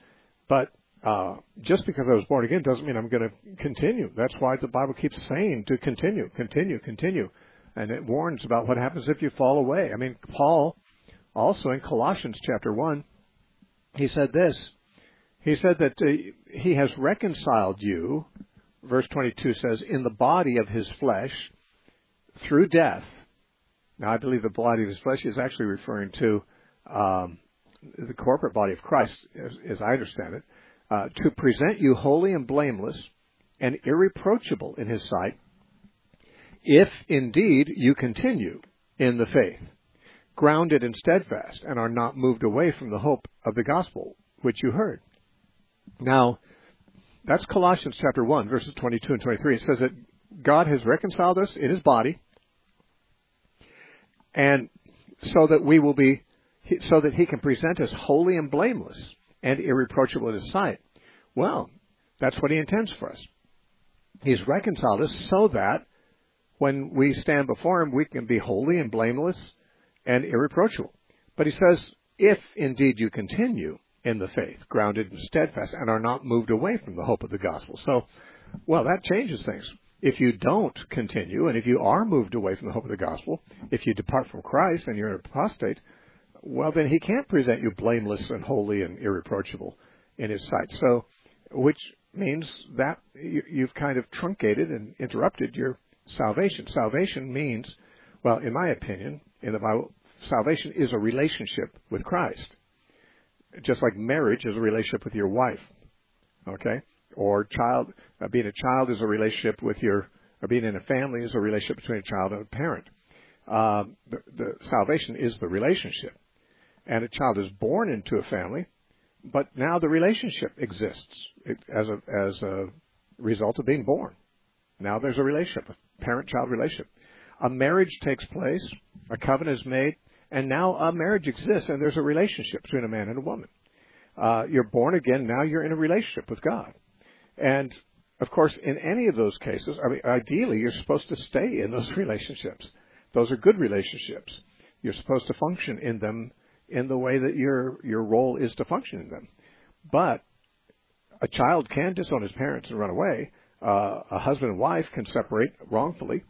But uh, just because I was born again doesn't mean I'm going to continue. That's why the Bible keeps saying to continue, continue, continue. And it warns about what happens if you fall away. I mean, Paul, also in Colossians chapter 1, he said this. He said that uh, he has reconciled you, verse 22 says, in the body of his flesh through death. Now, I believe the body of his flesh is actually referring to um, the corporate body of Christ, as, as I understand it uh, to present you holy and blameless and irreproachable in his sight, if indeed you continue in the faith, grounded and steadfast, and are not moved away from the hope of the gospel which you heard. Now, that's Colossians chapter 1, verses 22 and 23. It says that God has reconciled us in his body, and so that we will be, so that he can present us holy and blameless and irreproachable in his sight. Well, that's what he intends for us. He's reconciled us so that when we stand before him, we can be holy and blameless and irreproachable. But he says, if indeed you continue in the faith, grounded and steadfast, and are not moved away from the hope of the gospel. So, well, that changes things. If you don't continue, and if you are moved away from the hope of the gospel, if you depart from Christ and you're an apostate, well, then he can't present you blameless and holy and irreproachable in his sight. So, which means that you've kind of truncated and interrupted your salvation. Salvation means, well, in my opinion, in the Bible, salvation is a relationship with Christ. Just like marriage is a relationship with your wife. Okay? Or child, uh, being a child is a relationship with your, or being in a family is a relationship between a child and a parent. Uh, the, the salvation is the relationship. And a child is born into a family, but now the relationship exists as a, as a result of being born. Now there's a relationship, a parent-child relationship. A marriage takes place, a covenant is made, and now a marriage exists, and there's a relationship between a man and a woman. Uh, you're born again, now you're in a relationship with God. And of course, in any of those cases, I mean, ideally, you're supposed to stay in those [laughs] relationships. Those are good relationships. You're supposed to function in them in the way that your your role is to function in them. But a child can disown his parents and run away. Uh, a husband and wife can separate wrongfully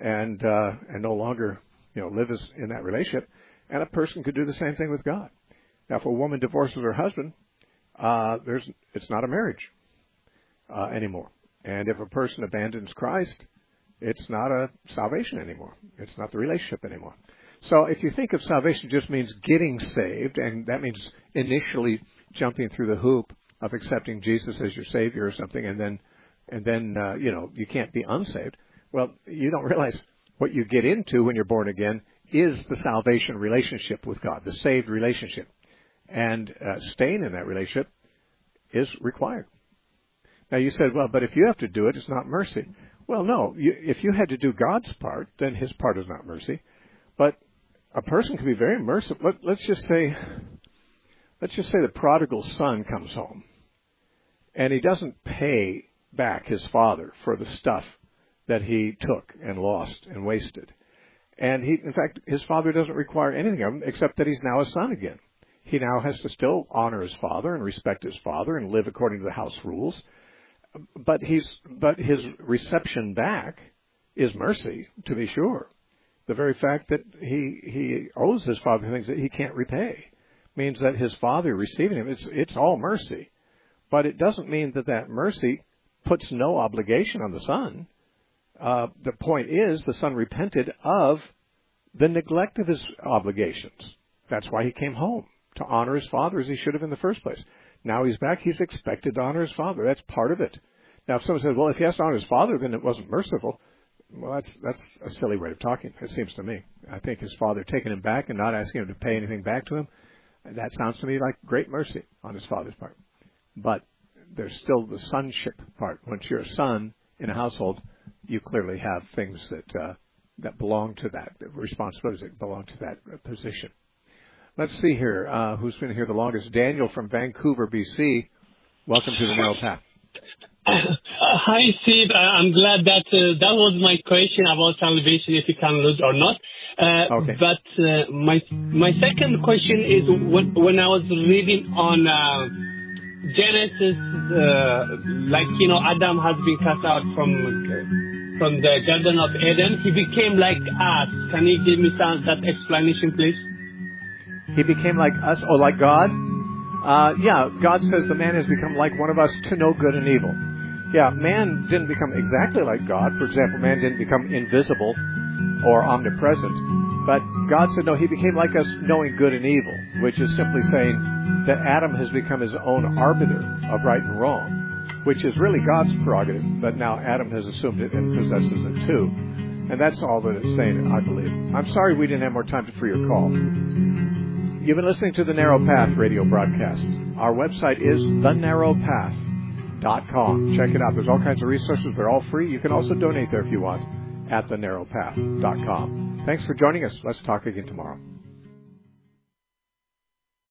and uh, and no longer you know live as, in that relationship. And a person could do the same thing with God. Now, if a woman divorces her husband, uh, there's it's not a marriage uh, anymore. And if a person abandons Christ, it's not a salvation anymore. It's not the relationship anymore. So if you think of salvation just means getting saved, and that means initially jumping through the hoop of accepting Jesus as your Savior or something, and then and then uh, you know you can't be unsaved. Well, you don't realize what you get into when you're born again is the salvation relationship with God, the saved relationship, and uh, staying in that relationship is required. Now you said, well, but if you have to do it, it's not mercy. Well, no. You, if you had to do God's part, then His part is not mercy. But a person can be very merciful. Let, let's just say, let's just say the prodigal son comes home, and he doesn't pay back his father for the stuff that he took and lost and wasted. And he, in fact, his father doesn't require anything of him except that he's now a son again. He now has to still honor his father and respect his father and live according to the house rules. But he's, but his reception back is mercy, to be sure the very fact that he he owes his father things that he can't repay means that his father receiving him it's it's all mercy but it doesn't mean that that mercy puts no obligation on the son uh, the point is the son repented of the neglect of his obligations that's why he came home to honor his father as he should have in the first place now he's back he's expected to honor his father that's part of it now if someone says well if he has to honor his father then it wasn't merciful well, that's that's a silly way of talking. It seems to me. I think his father taking him back and not asking him to pay anything back to him. That sounds to me like great mercy on his father's part. But there's still the sonship part. Once you're a son in a household, you clearly have things that uh, that belong to that responsibilities that belong to that position. Let's see here. Uh, who's been here the longest? Daniel from Vancouver, BC. Welcome to the Narrow Path. [coughs] Hi, Steve. Uh, I'm glad that uh, that was my question about salvation, if you can lose or not. Uh, okay. But uh, my my second question is when when I was reading on uh, Genesis, uh, like you know, Adam has been cast out from from the Garden of Eden. He became like us. Can you give me some that explanation, please? He became like us, or like God? Uh, yeah, God says the man has become like one of us to know good and evil. Yeah, man didn't become exactly like God. For example, man didn't become invisible or omnipresent. But God said, no, he became like us, knowing good and evil, which is simply saying that Adam has become his own arbiter of right and wrong, which is really God's prerogative, but now Adam has assumed it and possesses it too. And that's all that it's saying, I believe. I'm sorry we didn't have more time for your call. You've been listening to the Narrow Path radio broadcast. Our website is The Narrow Path thenarrowpath.com. Check it out. There's all kinds of resources. They're all free. You can also donate there if you want at thenarrowpath.com. Thanks for joining us. Let's talk again tomorrow.